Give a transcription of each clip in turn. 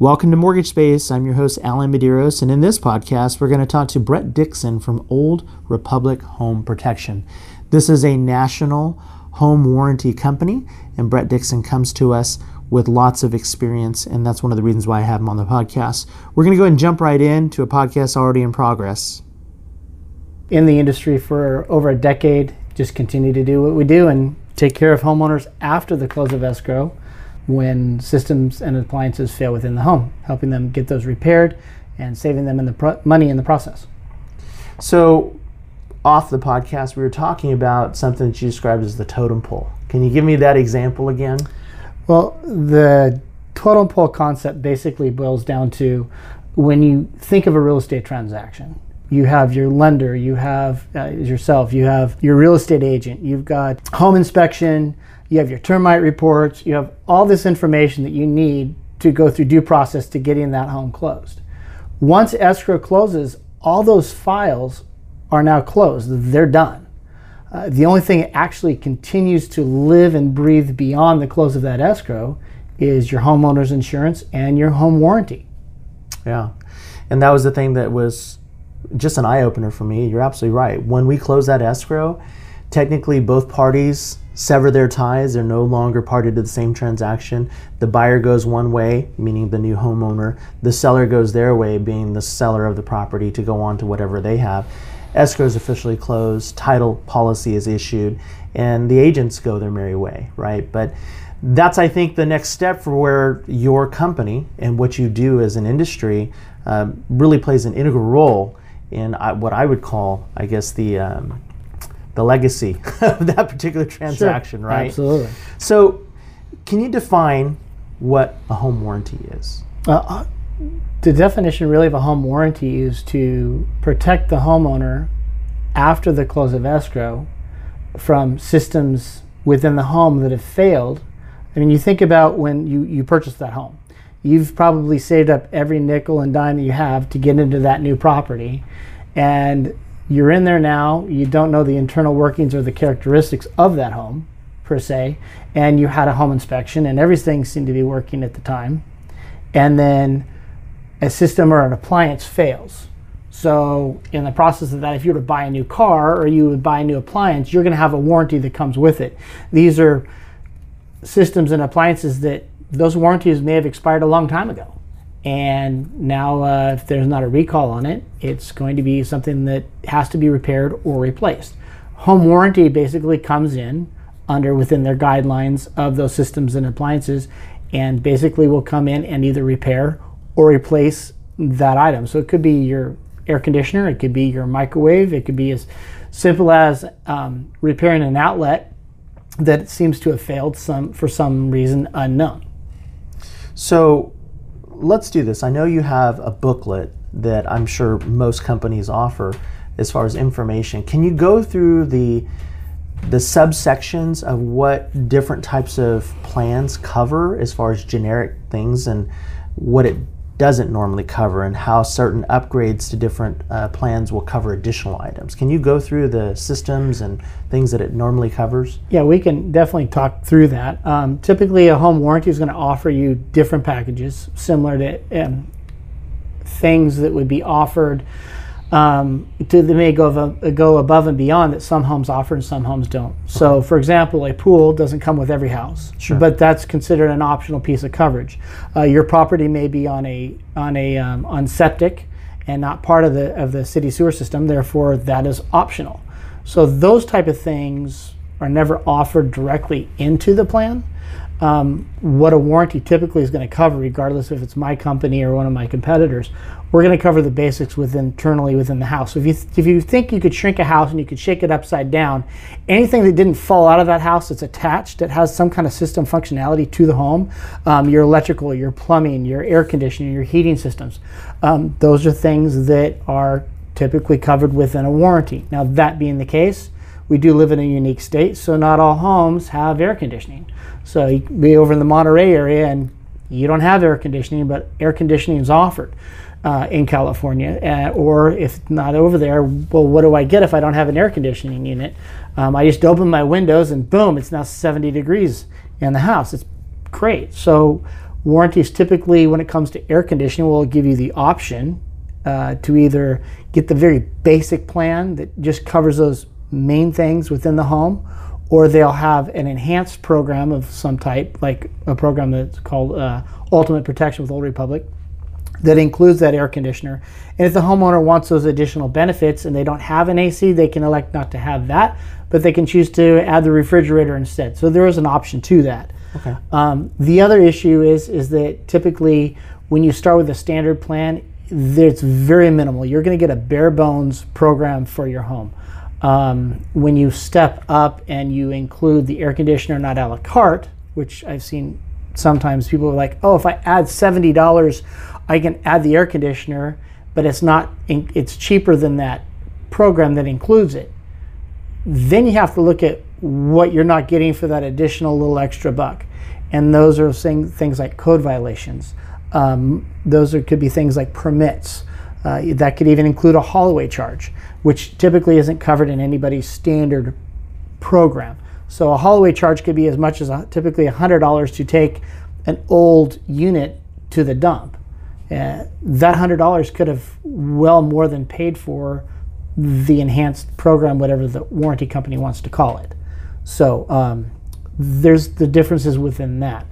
Welcome to Mortgage Space. I'm your host, Alan Medeiros, and in this podcast, we're going to talk to Brett Dixon from Old Republic Home Protection. This is a national home warranty company, and Brett Dixon comes to us with lots of experience, and that's one of the reasons why I have him on the podcast. We're going to go ahead and jump right into a podcast already in progress. In the industry for over a decade, just continue to do what we do and take care of homeowners after the close of escrow when systems and appliances fail within the home, helping them get those repaired and saving them in the pro- money in the process. So, off the podcast, we were talking about something that you described as the totem pole. Can you give me that example again? Well, the totem pole concept basically boils down to when you think of a real estate transaction, you have your lender, you have uh, yourself, you have your real estate agent, you've got home inspection, you have your termite reports, you have all this information that you need to go through due process to getting that home closed. Once escrow closes, all those files are now closed, they're done. Uh, the only thing that actually continues to live and breathe beyond the close of that escrow is your homeowner's insurance and your home warranty. Yeah. And that was the thing that was just an eye opener for me. You're absolutely right. When we close that escrow, technically both parties sever their ties. They're no longer party to the same transaction. The buyer goes one way, meaning the new homeowner. The seller goes their way, being the seller of the property, to go on to whatever they have. Escrow is officially closed, title policy is issued, and the agents go their merry way, right? But that's, I think, the next step for where your company and what you do as an industry um, really plays an integral role in uh, what I would call, I guess, the um, the legacy of that particular transaction, sure, right? Absolutely. So, can you define what a home warranty is? Uh, uh, the definition really of a home warranty is to protect the homeowner after the close of escrow from systems within the home that have failed. I mean, you think about when you, you purchase that home. You've probably saved up every nickel and dime that you have to get into that new property. And you're in there now, you don't know the internal workings or the characteristics of that home per se, and you had a home inspection and everything seemed to be working at the time. And then a system or an appliance fails. So, in the process of that, if you were to buy a new car or you would buy a new appliance, you're going to have a warranty that comes with it. These are systems and appliances that those warranties may have expired a long time ago. And now, uh, if there's not a recall on it, it's going to be something that has to be repaired or replaced. Home warranty basically comes in under within their guidelines of those systems and appliances and basically will come in and either repair or replace that item. So it could be your air conditioner, it could be your microwave, it could be as simple as um, repairing an outlet that seems to have failed some for some reason unknown. So let's do this. I know you have a booklet that I'm sure most companies offer as far as information. Can you go through the the subsections of what different types of plans cover as far as generic things and what it doesn't normally cover and how certain upgrades to different uh, plans will cover additional items. Can you go through the systems and things that it normally covers? Yeah, we can definitely talk through that. Um, typically, a home warranty is going to offer you different packages similar to um, things that would be offered um, to, they may go, go above and beyond that some homes offer and some homes don't. So, for example, a pool doesn't come with every house, sure. but that's considered an optional piece of coverage. Uh, your property may be on a on a um, on septic and not part of the of the city sewer system. Therefore, that is optional. So those type of things are never offered directly into the plan um, what a warranty typically is going to cover, regardless if it's my company or one of my competitors. We're going to cover the basics within, internally within the house. So if you th- if you think you could shrink a house and you could shake it upside down, anything that didn't fall out of that house that's attached that has some kind of system functionality to the home, um, your electrical, your plumbing, your air conditioning, your heating systems, um, those are things that are typically covered within a warranty. Now that being the case, we do live in a unique state, so not all homes have air conditioning. So you be over in the Monterey area and you don't have air conditioning, but air conditioning is offered uh, in California. Uh, or if not over there, well, what do I get if I don't have an air conditioning unit? Um, I just open my windows and boom, it's now 70 degrees in the house. It's great. So Warranties typically, when it comes to air conditioning, will give you the option uh, to either get the very basic plan that just covers those main things within the home, or they'll have an enhanced program of some type, like a program that's called uh, Ultimate Protection with Old Republic, that includes that air conditioner. And if the homeowner wants those additional benefits and they don't have an AC, they can elect not to have that, but they can choose to add the refrigerator instead. So there is an option to that. Okay. Um, the other issue is is that typically when you start with a standard plan, it's very minimal. You're going to get a bare bones program for your home. Um, when you step up and you include the air conditioner not a la carte, which I've seen sometimes people are like, oh, if I add seventy dollars, I can add the air conditioner, but it's not. It's cheaper than that program that includes it. Then you have to look at what you're not getting for that additional little extra buck, and those are things like code violations. Um, those are, could be things like permits. Uh, that could even include a haul-away charge, which typically isn't covered in anybody's standard program. So a haul-away charge could be as much as typically $100 to take an old unit to the dump. Uh, that $100 could have well more than paid for the enhanced program, whatever the warranty company wants to call it. So um, there's the differences within that.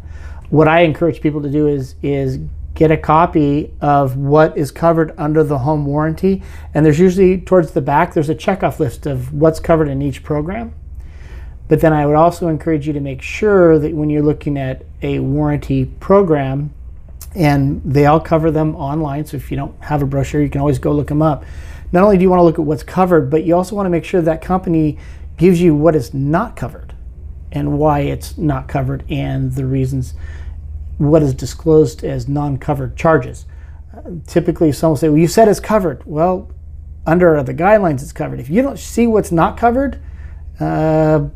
What I encourage people to do is is get a copy of what is covered under the home warranty. And there's usually towards the back, there's a checkoff list of what's covered in each program. But then I would also encourage you to make sure that when you're looking at a warranty program, and they all cover them online. So if you don't have a brochure, you can always go look them up. Not only do you want to look at what's covered, but you also want to make sure that company gives you what is not covered and why it's not covered and the reasons what is disclosed as non-covered charges. Uh, typically, someone will say, "Well, you said it's covered." Well, under the guidelines, it's covered. If you don't see what's not covered, uh,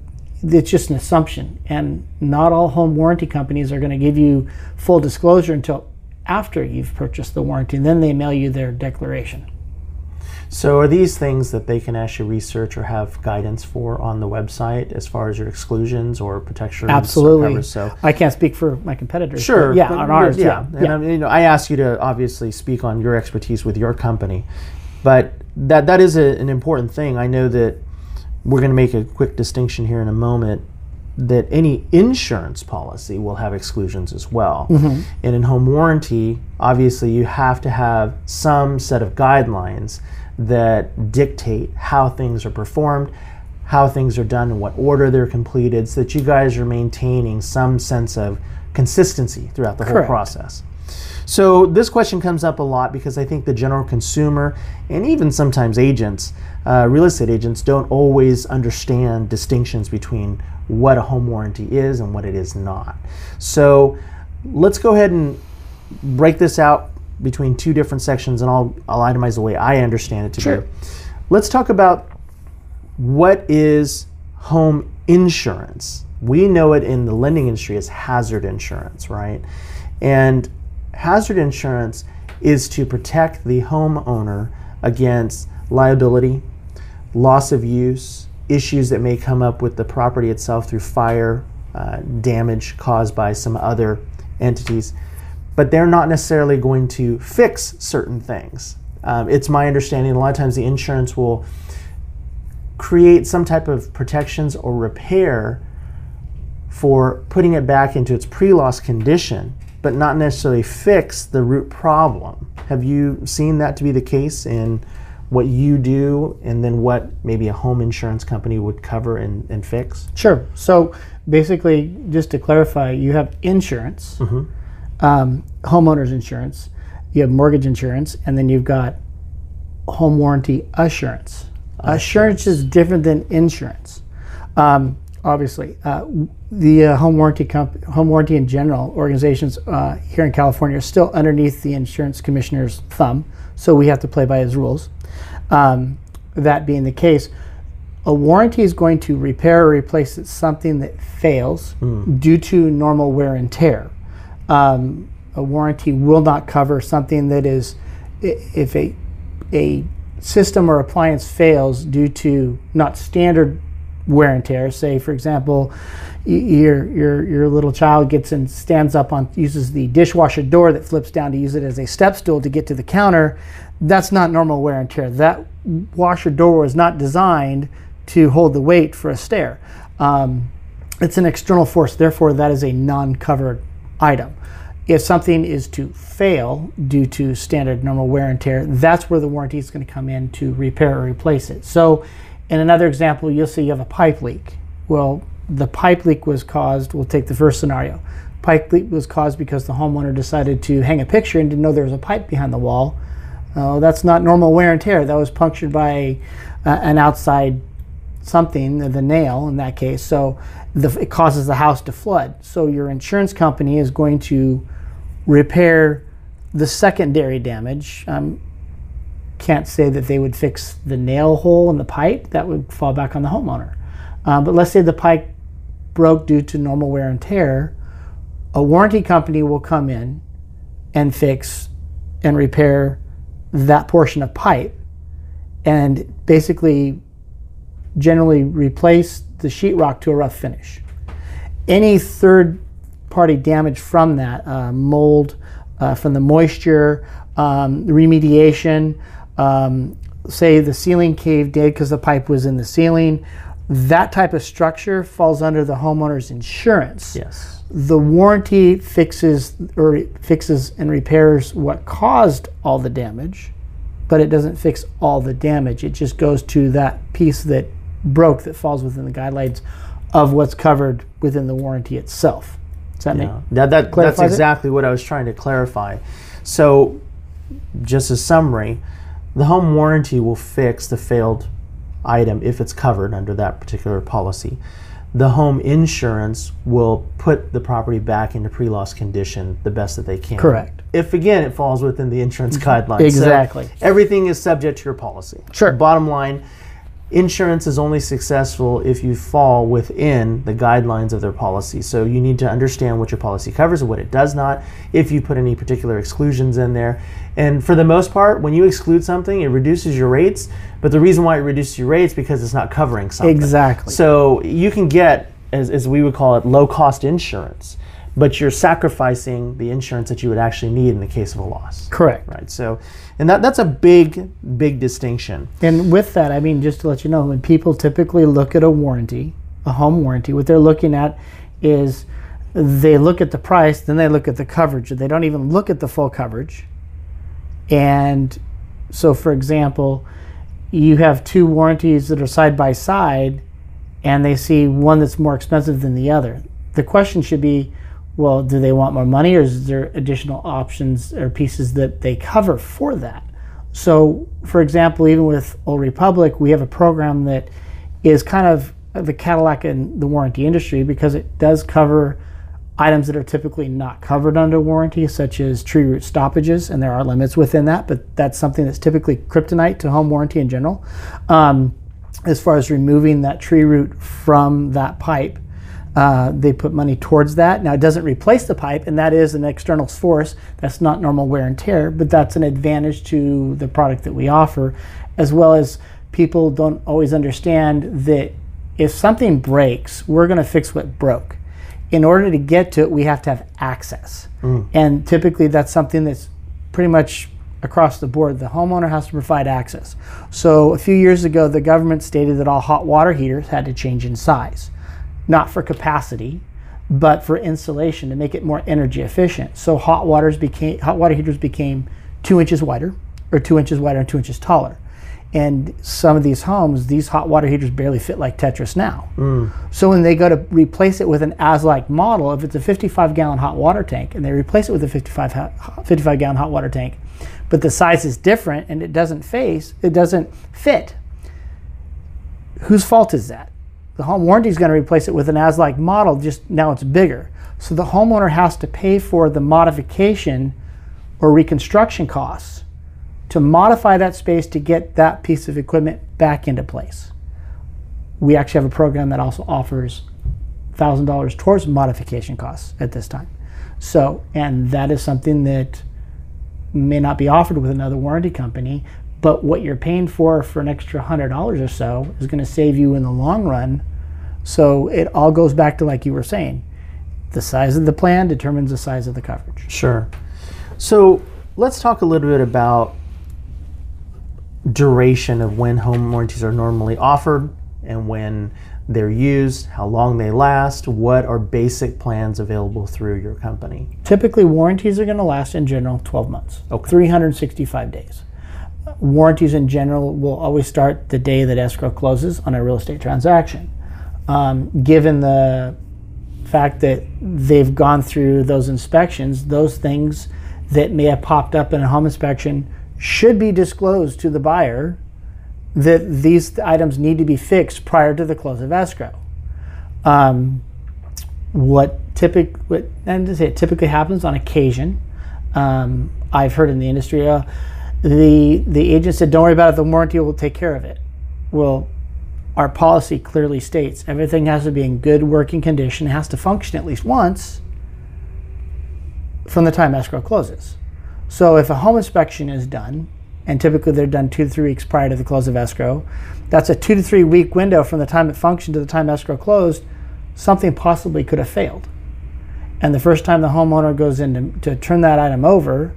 it's just an assumption. And not all home warranty companies are going to give you full disclosure until after you've purchased the warranty, and then they mail you their declaration. So, are these things that they can actually research or have guidance for on the website as far as your exclusions or protections? Absolutely. Or so, I can't speak for my competitors. sure. yeah, on ours. Yeah. Yeah, And yeah. I, mean, you know, I ask you to obviously speak on your expertise with your company, but that that is a, an important thing. I know that we're going to make a quick distinction here in a moment that any insurance policy will have exclusions as well. Mm-hmm. And in home warranty, obviously, you have to have some set of guidelines that dictate how things are performed, how things are done, in what order they're completed, so that you guys are maintaining some sense of consistency throughout the whole process. So this question comes up a lot because I think the general consumer and even sometimes agents, uh, real estate agents, don't always understand distinctions between what a home warranty is and what it is not. So let's go ahead and break this out between two different sections, and I'll, I'll itemize the way I understand it to Sure. be. Let's talk about what is home insurance. We know it in the lending industry as hazard insurance, right? And hazard insurance is to protect the homeowner against liability, loss of use, issues that may come up with the property itself through fire, uh, damage caused by some other entities. But they're not necessarily going to fix certain things. Um, it's my understanding a lot of times the insurance will create some type of protections or repair for putting it back into its pre-loss condition, but not necessarily fix the root problem. Have you seen that to be the case in what you do and then what maybe a home insurance company would cover and, and fix? Sure. So basically, just to clarify, you have insurance, Mm-hmm. Um, homeowners insurance, you have mortgage insurance, and then you've got home warranty assurance. Assurance is different than insurance. Um, obviously, uh, the uh, home warranty comp- home warranty in general organizations uh, here in California are still underneath the insurance commissioner's thumb, so we have to play by his rules. Um, that being the case, a warranty is going to repair or replace something that fails due to normal wear and tear. Um, a warranty will not cover something that is, if a, a system or appliance fails due to not standard wear and tear. Say, for example, your your your little child gets and stands up on uses the dishwasher door that flips down to use it as a step stool to get to the counter. That's not normal wear and tear. That washer door was not designed to hold the weight for a stair. Um, it's an external force, therefore, that is a non covered item. If something is to fail due to standard normal wear and tear, that's where the warranty is going to come in to repair or replace it. So, in another example, you'll see you have a pipe leak. Well, the pipe leak was caused, we'll take the first scenario. Pipe leak was caused because the homeowner decided to hang a picture and didn't know there was a pipe behind the wall. Uh, that's not normal wear and tear. That was punctured by uh, an outside something, the nail in that case. So the, it causes the house to flood. So your insurance company is going to repair the secondary damage. Um, can't say that they would fix the nail hole in the pipe. That would fall back on the homeowner. Uh, but let's say the pipe broke due to normal wear and tear. A warranty company will come in and fix and repair that portion of pipe and basically generally replace the sheetrock to a rough finish. Any third party damage from that, uh, mold, uh, from the moisture, um, remediation, um, say the ceiling caved in because the pipe was in the ceiling, that type of structure falls under the homeowner's insurance. Yes. The warranty fixes or fixes and repairs what caused all the damage, but it doesn't fix all the damage. It just goes to that piece that broke that falls within the guidelines of what's covered within the warranty itself. Does that Yeah. make That, that, that's clarifies it? exactly what I was trying to clarify. So, just a summary the home warranty will fix the failed item if it's covered under that particular policy. The home insurance will put the property back into pre loss condition the best that they can. Correct. If again it falls within the insurance mm-hmm. guidelines. So Exactly. everything is subject to your policy. Sure. Bottom line, insurance is only successful if you fall within the guidelines of their policy. So you need to understand what your policy covers and what it does not, if you put any particular exclusions in there. And for the most part, when you exclude something, it reduces your rates. But the reason why it reduces your rates because it's not covering something. Exactly. So you can get, as, as we would call it, low cost insurance, but you're sacrificing the insurance that you would actually need in the case of a loss. correct? Right. So, and that, that's a big, big distinction. And with that, I mean, just to let you know, when people typically look at a warranty, a home warranty, what they're looking at is they look at the price, then they look at the coverage. They don't even look at the full coverage. And so, for example, you have two warranties that are side by side, and they see one that's more expensive than the other. The question should be, well, do they want more money, or is there additional options or pieces that they cover for that? So, for example, even with Old Republic, we have a program that is kind of the Cadillac in the warranty industry because it does cover items that are typically not covered under warranty, such as tree root stoppages, and there are limits within that, but that's something that's typically kryptonite to home warranty in general. Um, as far as removing that tree root from that pipe, uh, they put money towards that. Now, it doesn't replace the pipe, and that is an external force. That's not normal wear and tear, but that's an advantage to the product that we offer, as well as people don't always understand that if something breaks, we're going to fix what broke. In order to get to it, we have to have access. And typically, that's something that's pretty much across the board. The homeowner has to provide access. So, a few years ago, the government stated that all hot water heaters had to change in size not for capacity, but for insulation to make it more energy efficient. So hot waters became hot water heaters became two inches wider, or two inches wider and two inches taller. And some of these homes, these hot water heaters barely fit like Tetris now. Mm. So when they go to replace it with an as-like model, if it's a 55 gallon hot water tank, and they replace it with a 55 ha- 55 gallon hot water tank, but the size is different and it doesn't face, it doesn't fit. Whose fault is that? The home warranty is going to replace it with an as-like model just now it's bigger. So the homeowner has to pay for the modification or reconstruction costs to modify that space to get that piece of equipment back into place. We actually have a program that also offers $1000 towards modification costs at this time. So and that is something that may not be offered with another warranty company but what you're paying for for an extra hundred dollars or so is going to save you in the long run So it all goes back to like you were saying, the size of the plan determines the size of the coverage. Sure. So let's talk a little bit about duration of when home warranties are normally offered and when they're used, how long they last, what are basic plans available through your company? Typically, warranties are going to last in general 12 months, Okay. 365 days. Warranties in general will always start the day that escrow closes on a real estate transaction. Um, given the fact that they've gone through those inspections, those things that may have popped up in a home inspection should be disclosed to the buyer that these items need to be fixed prior to the close of escrow. Um, what typic what and to say it typically happens on occasion. Um, I've heard in the industry, uh, the the agent said, "Don't worry about it. The warranty will take care of it." Well, our policy clearly states everything has to be in good working condition, it has to function at least once from the time escrow closes. So if a home inspection is done, and typically they're done two to three weeks prior to the close of escrow, that's a two to three week window from the time it functioned to the time escrow closed. Something possibly could have failed. And the first time the homeowner goes in to, to turn that item over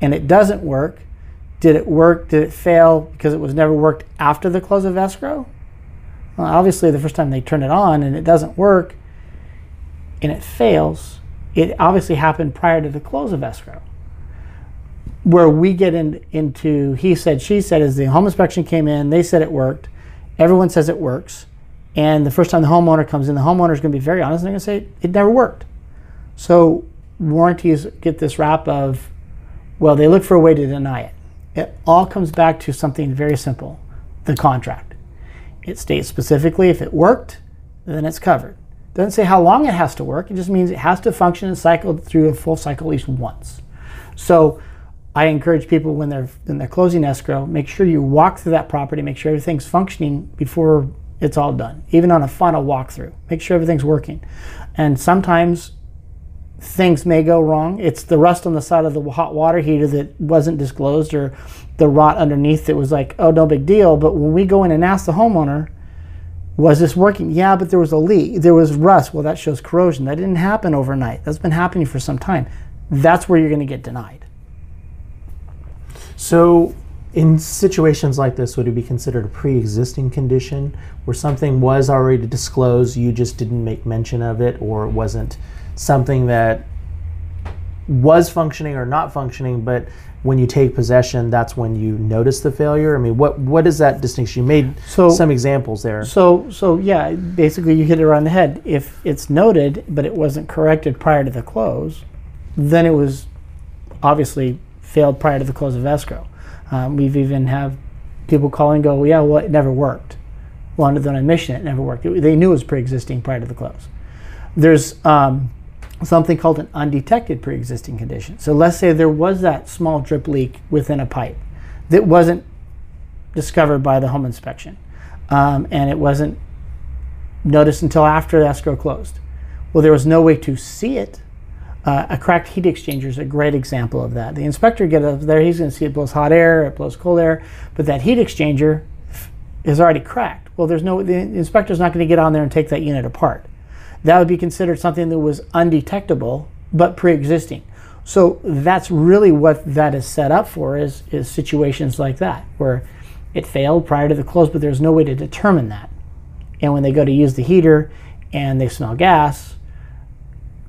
and it doesn't work, did it work? Did it fail because it was never worked after the close of escrow? Well, obviously, the first time they turn it on and it doesn't work and it fails, it obviously happened prior to the close of escrow. Where we get in, into he said, she said, is the home inspection came in, they said it worked, everyone says it works, and the first time the homeowner comes in, the homeowner is going to be very honest and they're going to say it never worked. So warranties get this rap of, well, they look for a way to deny it. It all comes back to something very simple the contract. It states specifically if it worked, then it's covered. It doesn't say how long it has to work, it just means it has to function and cycle through a full cycle at least once. So I encourage people when they're when they're closing escrow, make sure you walk through that property, make sure everything's functioning before it's all done. Even on a final walkthrough, make sure everything's working. And sometimes things may go wrong. It's the rust on the side of the hot water heater that wasn't disclosed, or the rot underneath that was like, oh, no big deal. But when we go in and ask the homeowner, was this working? Yeah, but there was a leak. There was rust. Well, that shows corrosion. That didn't happen overnight. That's been happening for some time. That's where you're going to get denied. So, in situations like this, would it be considered a pre existing condition where something was already disclosed, you just didn't make mention of it, or it wasn't something that was functioning or not functioning, but when you take possession, that's when you notice the failure? I mean, what, what is that distinction? You made So- some examples there. So, so yeah, basically you hit it around the head. If it's noted, but it wasn't corrected prior to the close, then it was obviously failed prior to the close of escrow. Um, we've even have people call and go, yeah, well, it never worked. Well, under the admission, it never worked. It- they knew it was pre-existing prior to the close. There's um, something called an undetected pre-existing condition. So let's say there was that small drip leak within a pipe that wasn't discovered by the home inspection, um, and it wasn't noticed until after the escrow closed. Well, there was no way to see it. Uh, a cracked heat exchanger is a great example of that. The inspector gets up there, he's going to see it blows hot air, it blows cold air, but that heat exchanger is already cracked. Well, there's no the inspector's not going to get on there and take that unit apart. That would be considered something that was undetectable but pre-existing. So that's really what that is set up for is is situations like that where it failed prior to the close, but there's no way to determine that. And when they go to use the heater and they smell gas,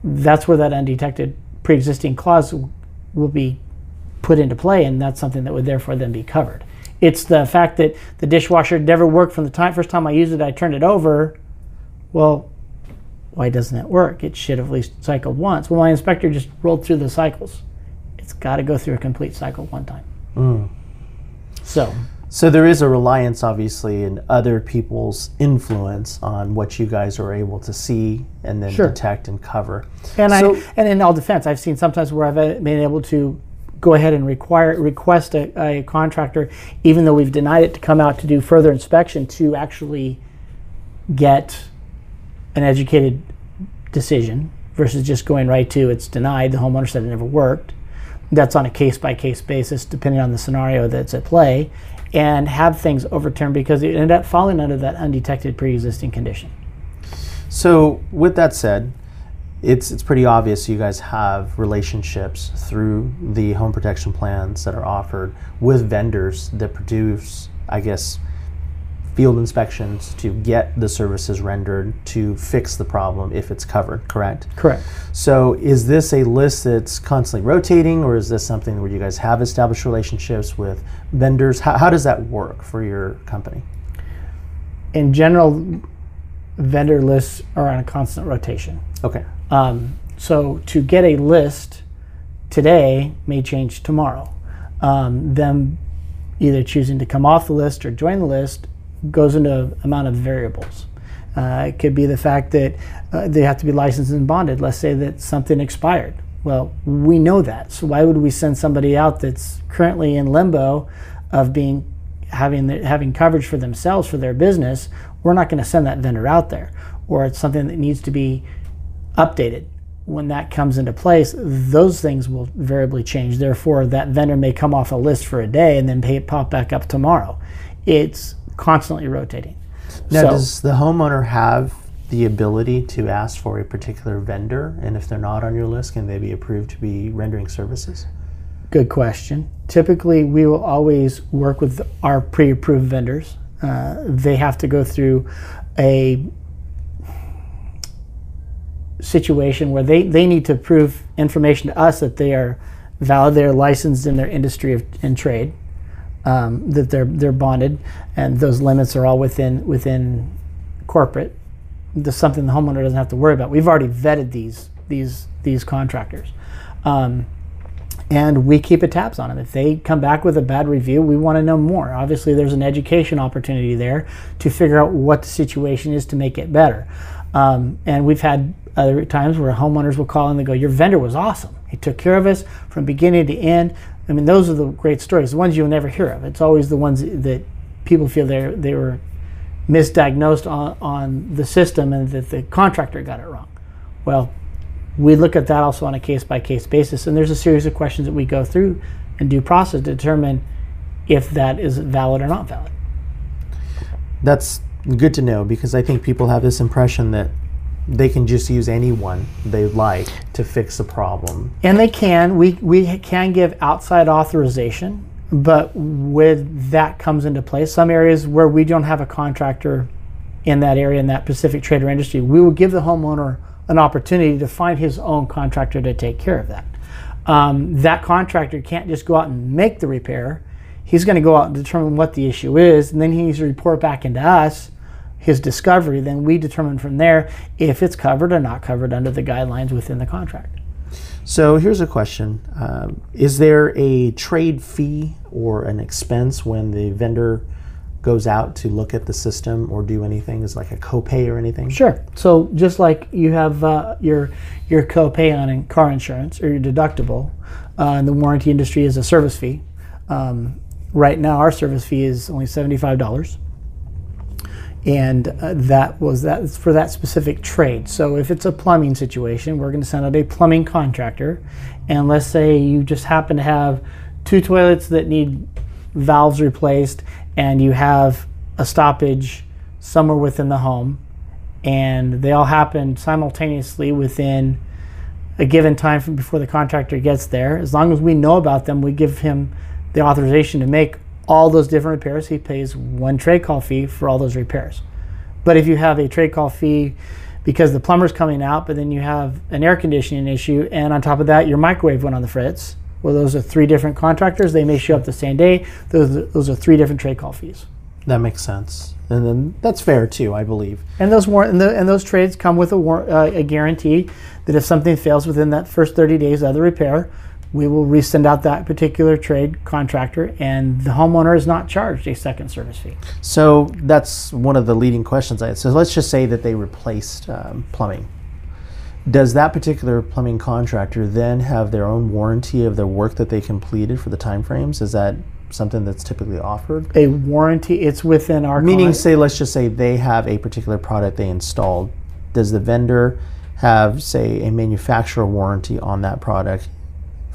that's where that undetected pre-existing clause will be put into play, and that's something that would therefore then be covered. It's the fact that the dishwasher never worked from the time first time I used it, I turned it over. Well, why doesn't it work? It should have at least cycled once. Well, my inspector just rolled through the cycles. It's got to go through a complete cycle one time. Hmm. So, So there is a reliance, obviously, in other people's influence on what you guys are able to see and then Sure. detect and cover. and So- I and in all defense, I've seen sometimes where I've been able to go ahead and require request a, a contractor, even though we've denied it, to come out to do further inspection to actually get an educated decision versus just going right to it's denied. The homeowner said it never worked. That's on a case by case basis, depending on the scenario that's at play, and have things overturned because it ended up falling under that undetected pre existing condition. So, with that said, it's it's pretty obvious you guys have relationships through the home protection plans that are offered with vendors that produce, I guess, field inspections to get the services rendered to fix the problem if it's covered, correct? Correct. So, is this a list that's constantly rotating, or is this something where you guys have established relationships with vendors? How, how does that work for your company? In general, vendor lists are on a constant rotation. Okay. Um, so to get a list today may change tomorrow. Um, them either choosing to come off the list or join the list goes into amount of variables. Uh, it could be the fact that uh, they have to be licensed and bonded. Let's say that something expired. Well, we know that. So why would we send somebody out that's currently in limbo of being having the, having coverage for themselves for their business? We're not going to send that vendor out there. Or it's something that needs to be updated. When that comes into place, those things will variably change. Therefore, that vendor may come off a list for a day and then pay, pop back up tomorrow. It's constantly rotating. Now, So- does the homeowner have the ability to ask for a particular vendor? And if they're not on your list, can they be approved to be rendering services? Good question. Typically, we will always work with our pre approved vendors. Uh, they have to go through a situation where they, they need to prove information to us that they are valid, they're licensed in their industry of, and trade, um, that they're, they're bonded, and those limits are all within, within corporate. That's something the homeowner doesn't have to worry about. We've already vetted these, these, these contractors. Um, and we keep a tabs on them. If they come back with a bad review, we want to know more. Obviously, there's an education opportunity there to figure out what the situation is to make it better. Um, and we've had other times where homeowners will call and they go, "Your vendor was awesome. He took care of us from beginning to end." I mean, those are the great stories, the ones you'll never hear of. It's always the ones that people feel they they were misdiagnosed on, on the system and that the contractor got it wrong. Well, we look at that also on a case by case basis, and there's a series of questions that we go through and due process to determine if that is valid or not valid. That's good to know because I think people have this impression that they can just use anyone they like to fix the problem. And they can. We we can give outside authorization, but with that comes into play. Some areas where we don't have a contractor in that area in that specific trade or industry, we will give the homeowner an opportunity to find his own contractor to take care of that. Um, that contractor can't just go out and make the repair. He's going to go out and determine what the issue is, and then he needs to report back into us his discovery. Then we determine from there if it's covered or not covered under the guidelines within the contract. So here's a question um, Is there a trade fee or an expense when the vendor goes out to look at the system or do anything? Is it like a copay or anything? Sure. So just like you have uh, your your copay on in car insurance or your deductible, uh, in the warranty industry is a service fee. Um, right now, our service fee is only seventy five dollars, and uh, that was that for that specific trade. So if it's a plumbing situation, we're going to send out a plumbing contractor, and let's say you just happen to have two toilets that need valves replaced, and you have a stoppage somewhere within the home and they all happen simultaneously within a given time from before the contractor gets there. As long as we know about them, we give him the authorization to make all those different repairs. He pays one trade call fee for all those repairs. But if you have a trade call fee because the plumber's coming out, but then you have an air conditioning issue, and on top of that, your microwave went on the fritz. Well, those are three different contractors. They may show up the same day. Those, those are three different trade call fees. That makes sense. And then that's fair too, I believe. And those war- and, the, and those trades come with a, war- uh, a guarantee that if something fails within that first 30 days of the repair, we will resend out that particular trade contractor, and the homeowner is not charged a second service fee. So that's one of the leading questions I had. So let's just say that they replaced um, plumbing. Does that particular plumbing contractor then have their own warranty of the work that they completed for the timeframes? Is that something that's typically offered? A warranty, it's within our Meaning, con- say, let's just say they have a particular product they installed. Does the vendor have, say, a manufacturer warranty on that product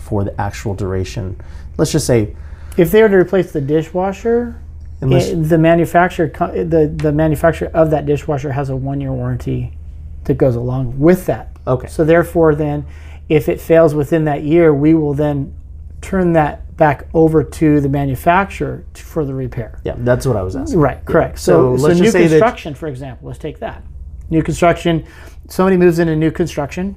for the actual duration? Let's just say, if they were to replace the dishwasher, it- the manufacturer the the manufacturer of that dishwasher has a one year warranty that goes along with that. Okay. So therefore, then, if it fails within that year, we will then turn that back over to the manufacturer for the repair. Yeah, that's what I was asking. Right, correct. So So, so, let's new just say that- construction, for example, let's take that. New construction, somebody moves into new construction,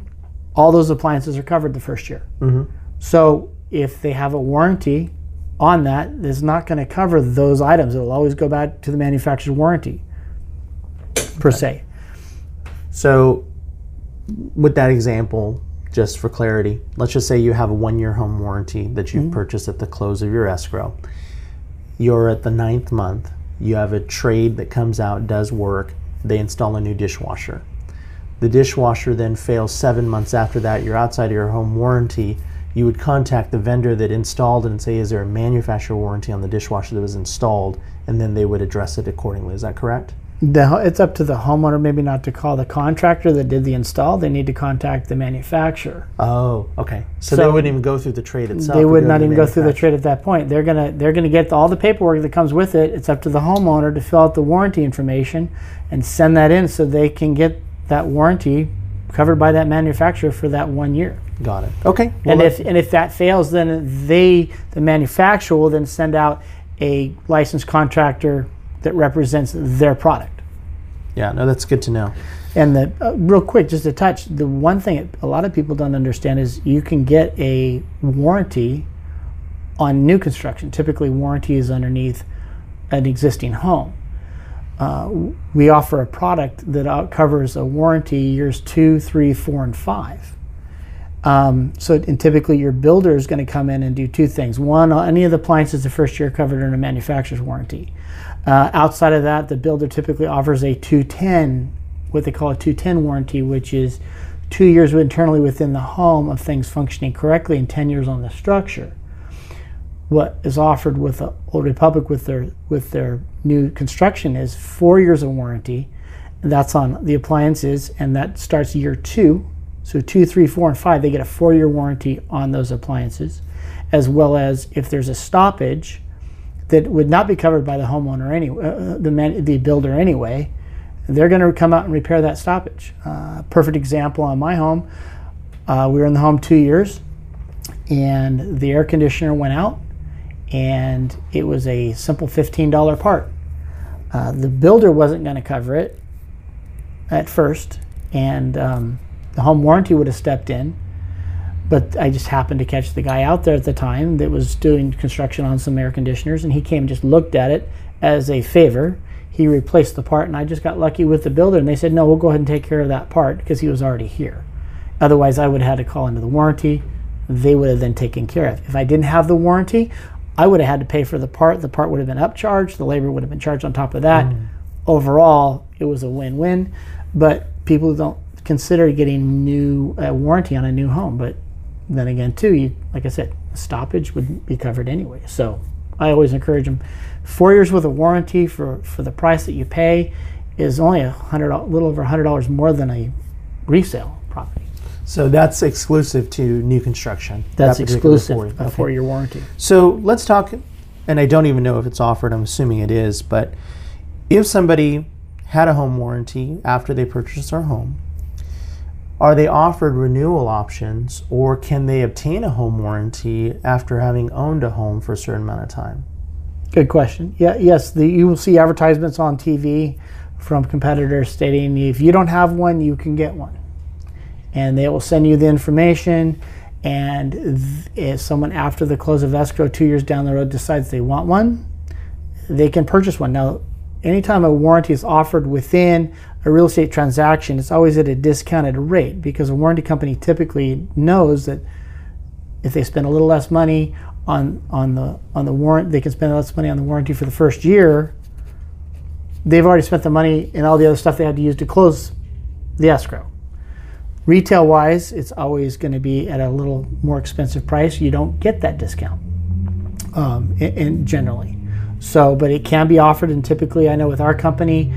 all those appliances are covered the first year. Mm-hmm. So if they have a warranty on that, it's not going to cover those items. It'll always go back to the manufacturer's warranty, per se. So, with that example, just for clarity, let's just say you have a one year home warranty that you've mm-hmm. purchased at the close of your escrow. You're at the ninth month, you have a trade that comes out, does work, they install a new dishwasher. The dishwasher then fails seven months after that, you're outside of your home warranty. You would contact the vendor that installed it and say, Is there a manufacturer warranty on the dishwasher that was installed? And then they would address it accordingly. Is that correct? The, it's up to the homeowner maybe not to call the contractor that did the install. They need to contact the manufacturer. Oh, okay. So, they wouldn't even go through the trade itself. they It'd not even go through the trade at that point. They're gonna they're gonna get all the paperwork that comes with it. It's up to the homeowner to fill out the warranty information and send that in so they can get that warranty covered by that manufacturer for that one year. Got it. Okay. Well, and if and if that fails, then they the manufacturer will then send out a licensed contractor that represents their product. yeah, no, that's good to know. And the uh, real quick, just to touch, the one thing a lot of people don't understand is you can get a warranty on new construction. Typically, warranty is underneath an existing home. Uh, we offer a product that covers a warranty years two, three, four, and five. Um, so, and typically, your builder is going to come in and do two things. One, uh, any of the appliances the first year covered under manufacturer's warranty. Uh, outside of that, the builder typically offers a 210, what they call a 210 warranty, which is two years internally within the home of things functioning correctly and 10 years on the structure. What is offered with the Old Republic with their with their new construction is four years of warranty. That's on the appliances, and that starts year two. So two, three, four, and five, they get a four-year warranty on those appliances, as well as if there's a stoppage that would not be covered by the homeowner anyway, uh, the man, the builder anyway. They're going to come out and repair that stoppage. Uh, perfect example on my home. Uh, we were in the home two years, and the air conditioner went out, and it was a simple $15 part. Uh, the builder wasn't going to cover it at first, and um, the home warranty would have stepped in. But I just happened to catch the guy out there at the time that was doing construction on some air conditioners, and he came and just looked at it as a favor. He replaced the part, and I just got lucky with the builder, and they said, "No, we'll go ahead and take care of that part because he was already here." Otherwise, I would have had to call into the warranty. They would have then taken care of. If I didn't have the warranty, I would have had to pay for the part. The part would have been upcharged. The labor would have been charged on top of that. Overall, it was a win-win. But people don't consider getting new uh, warranty on a new home. But then again, too, you like I said, stoppage would be covered anyway. So I always encourage them. Four years with a warranty for for the price that you pay is only a hundred, a little over a hundred dollars more than a resale. So that's exclusive to new construction. That's that exclusive four- a okay. four-year warranty. So let's talk, and I don't even know if it's offered. I'm assuming it is, but if somebody had a home warranty after they purchased their home, are they offered renewal options, or can they obtain a home warranty after having owned a home for a certain amount of time? Good question. Yeah, yes, the, you will see advertisements on TV from competitors stating if you don't have one, you can get one. And they will send you the information. And if someone after the close of escrow two years down the road decides they want one, they can purchase one. Now, anytime a warranty is offered within a real estate transaction, it's always at a discounted rate because a warranty company typically knows that if they spend a little less money on on the on the warrant, they can spend less money on the warranty for the first year. They've already spent the money and all the other stuff they had to use to close the escrow. Retail wise, it's always going to be at a little more expensive price. You don't get that discount, um, in, in generally. So, but it can be offered, and typically, I know with our company,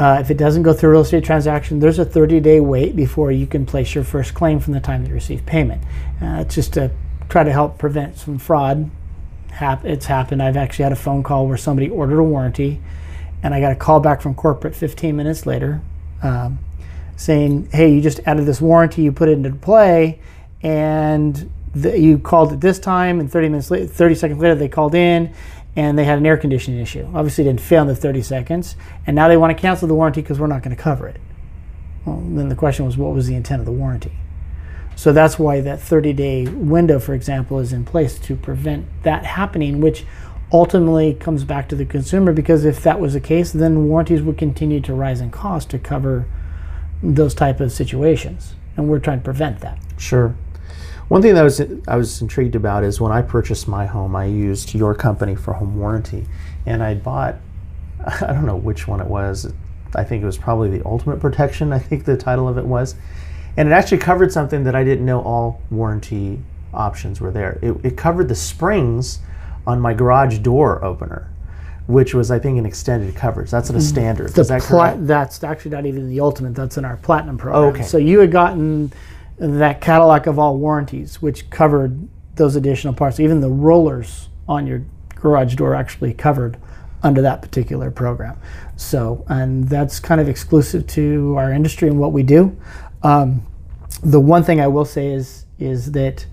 uh, if it doesn't go through a real estate transaction, there's a 30 day wait before you can place your first claim from the time that you receive payment. Uh, it's just to try to help prevent some fraud. It's happened. I've actually had a phone call where somebody ordered a warranty, and I got a call back from corporate 15 minutes later. Um, saying, "Hey, you just added this warranty, you put it into play, and the, you called it this time, and 30 minutes later, 30 seconds later, they called in." And they had an air conditioning issue. Obviously, didn't fail in the 30 seconds, and now they want to cancel the warranty because we're not going to cover it. Well, then the question was, what was the intent of the warranty? So that's why that 30 day window, for example, is in place to prevent that happening, which ultimately comes back to the consumer because if that was the case, then warranties would continue to rise in cost to cover those type of situations. And we're trying to prevent that. Sure. One thing that was I was intrigued about is when I purchased my home, I used your company for home warranty, and I bought I don't know which one it was. I think it was probably the Ultimate Protection. I think the title of it was, and it actually covered something that I didn't know all warranty options were there. It, it covered the springs on my garage door opener, which was I think an extended coverage. That's at a standard. The Is that pla- That's actually not even the ultimate. That's in our platinum program. Okay. So you had gotten that Cadillac of all warranties, which covered those additional parts. Even the rollers on your garage door actually covered under that particular program. So, and that's kind of exclusive to our industry and what we do. Um, the one thing I will say is is that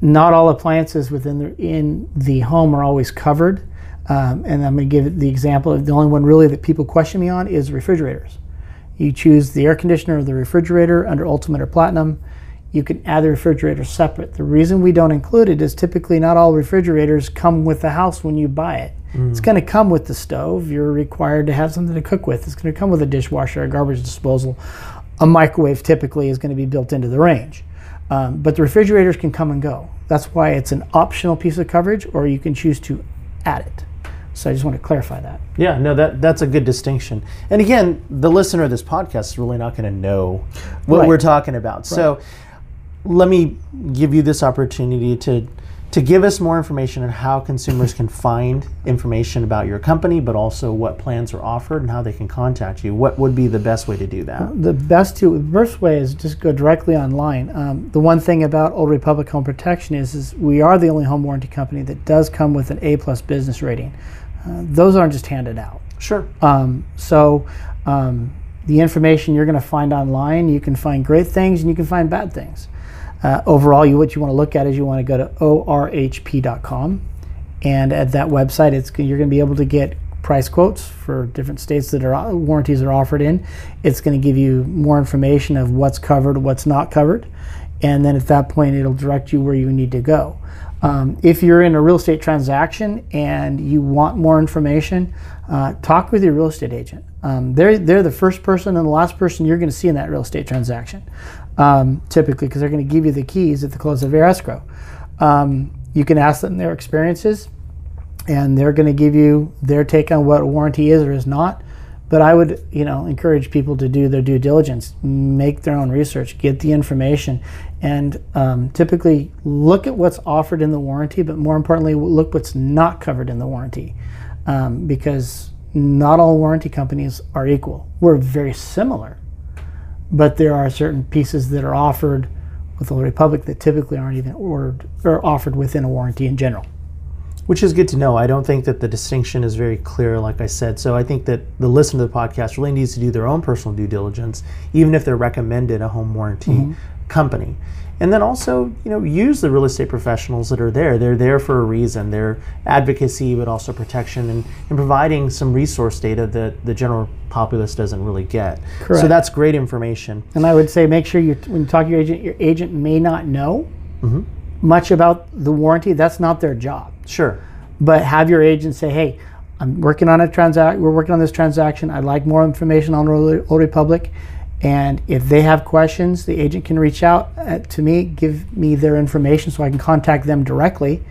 not all appliances within the in the home are always covered. Um, and I'm going to give the example. of The only one really that people question me on is refrigerators. You choose the air conditioner or the refrigerator under Ultimate or Platinum. You can add the refrigerator separate. The reason we don't include it is typically not all refrigerators come with the house when you buy it. It's going to come with the stove. You're required to have something to cook with. It's going to come with a dishwasher, a garbage disposal. A microwave typically is going to be built into the range. Um, but the refrigerators can come and go. That's why it's an optional piece of coverage, or you can choose to add it. So I just want to clarify that. Yeah, no, that that's a good distinction. And again, the listener of this podcast is really not going to know what Right. we're talking about. So let me give you this opportunity to to give us more information on how consumers can find information about your company, but also what plans are offered and how they can contact you. What would be the best way to do that? The best to the first way is just go directly online. Um, the one thing about Old Republic Home Protection is, is we are the only home warranty company that does come with an A plus business rating. Uh, those aren't just handed out. Sure. Um, so um, the information you're going to find online, you can find great things and you can find bad things. Uh, overall, you what you want to look at is you want to go to orhp.com, and at that website, it's you're going to be able to get price quotes for different states that are warranties are offered in. It's going to give you more information of what's covered, what's not covered, and then at that point, it'll direct you where you need to go. Um, if you're in a real estate transaction and you want more information, uh, talk with your real estate agent. Um, they're, they're the first person and the last person you're going to see in that real estate transaction, um, typically, because they're going to give you the keys at the close of your escrow. Um, you can ask them their experiences, and they're going to give you their take on what warranty is or is not. But I would, you know, encourage people to do their due diligence, make their own research, get the information, and um, typically look at what's offered in the warranty. But more importantly, look what's not covered in the warranty, um, because not all warranty companies are equal. We're very similar, but there are certain pieces that are offered with Old Republic that typically aren't even ordered or offered within a warranty in general. Which is good to know. I don't think that the distinction is very clear, like I said. So I think that the listener to the podcast really needs to do their own personal due diligence, even if they're recommended a home warranty mm-hmm. company. And then also, you know, use the real estate professionals that are there. They're there for a reason. They're advocacy, but also protection and, and providing some resource data that the general populace doesn't really get. Correct. So that's great information. And I would say make sure you, when you talk to your agent, your agent may not know mm-hmm. much about the warranty. That's not their job. Sure. But have your agent say, "Hey, I'm working on a transact. We're working on this transaction. I'd like more information on Old Republic." And if they have questions, the agent can reach out uh, to me, give me their information so I can contact them directly,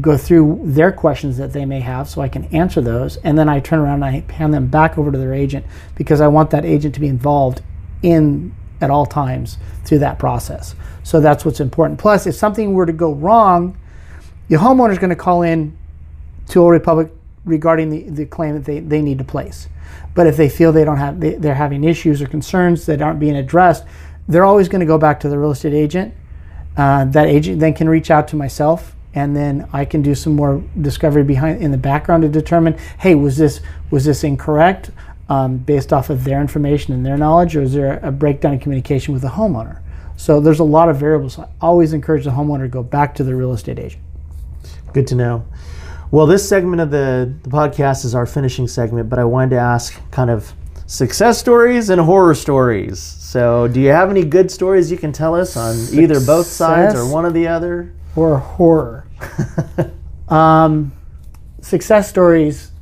go through their questions that they may have so I can answer those. And then I turn around and I hand them back over to their agent because I want that agent to be involved in at all times through that process. So that's what's important. Plus, if something were to go wrong, your homeowner is going to call in to Old Republic regarding the, the claim that they, they need to place. But if they feel they don't have they, they're having issues or concerns that aren't being addressed, they're always going to go back to the real estate agent. Uh, that agent then can reach out to myself, and then I can do some more discovery behind in the background to determine, hey, was this was this incorrect? um, based off of their information and their knowledge, or is there a breakdown in communication with the homeowner? So there's a lot of variables. I always encourage the homeowner to go back to the real estate agent. Good to know. Well, this segment of the, the podcast is our finishing segment, but I wanted to ask kind of success stories and horror stories. So, do you have any good stories you can tell us on either both sides or one or the other? Or horror. um, success stories.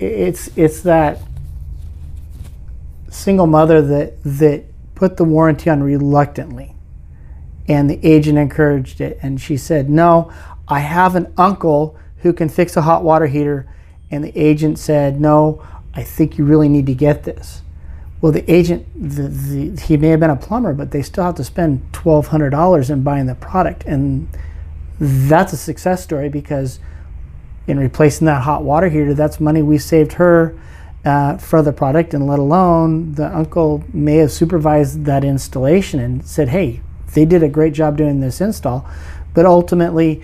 It's it's that single mother that that put the warranty on reluctantly, and the agent encouraged it, and she said, "No, I have an uncle who can fix a hot water heater," and the agent said, "No, I think you really need to get this." Well, the agent, the, the, he may have been a plumber, but they still have to spend twelve hundred dollars in buying the product, and that's a success story because in replacing that hot water heater, that's money we saved her uh, for the product, and let alone the uncle may have supervised that installation and said, "Hey, they did a great job doing this install," but ultimately.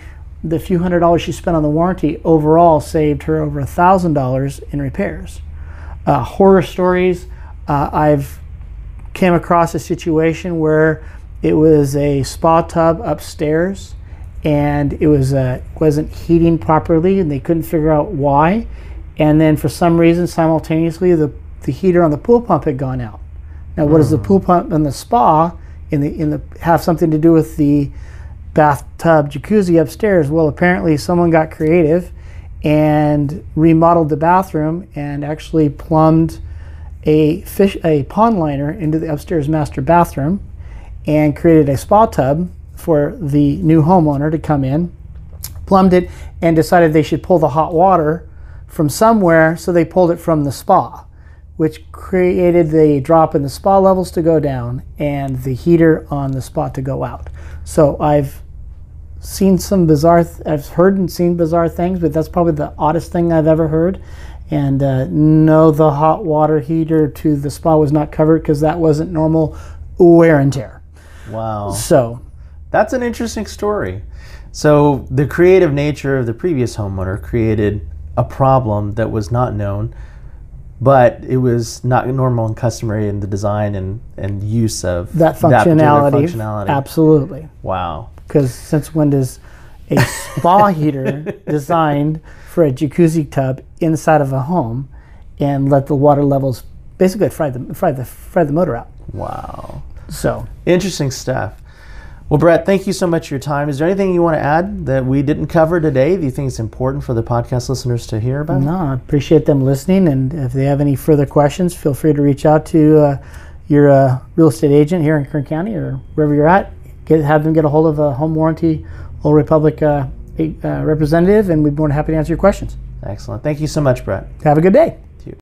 The few hundred dollars she spent on the warranty overall saved her over a thousand dollars in repairs. Uh, horror stories. Uh, I've came across a situation where it was a spa tub upstairs and it was uh, wasn't heating properly and they couldn't figure out why and then for some reason simultaneously the, the heater on the pool pump had gone out now what does the pool pump and the spa in the in the have something to do with the bathtub jacuzzi upstairs. Well apparently someone got creative and remodeled the bathroom and actually plumbed a fish a pond liner into the upstairs master bathroom and created a spa tub for the new homeowner to come in plumbed it and decided they should pull the hot water from somewhere so they pulled it from the spa which created the drop in the spa levels to go down and the heater on the spa to go out. So i've seen some bizarre th- i've heard and seen bizarre things but that's probably the oddest thing i've ever heard and uh, no the hot water heater to the spa was not covered because that wasn't normal wear and tear Wow. so That's an interesting story. So, the creative nature of the previous homeowner created a problem that was not known, but it was not normal and customary in the design and, and use of that functionality, functionality. absolutely Wow. Because since when does a spa heater designed for a jacuzzi tub inside of a home and let the water levels basically fry the fry the fry the motor out Wow. so Interesting stuff. Well, Brett, thank you so much for your time. Is there anything you want to add that we didn't cover today that you think is important for the podcast listeners to hear about? no i appreciate them listening and if they have any further questions feel free to reach out to uh, your uh, real estate agent here in kern county or wherever you're at get have them get a hold of a home warranty old republic uh, uh, representative and we'd be more than happy to answer your questions Excellent. Thank you so much, Brett. have a good day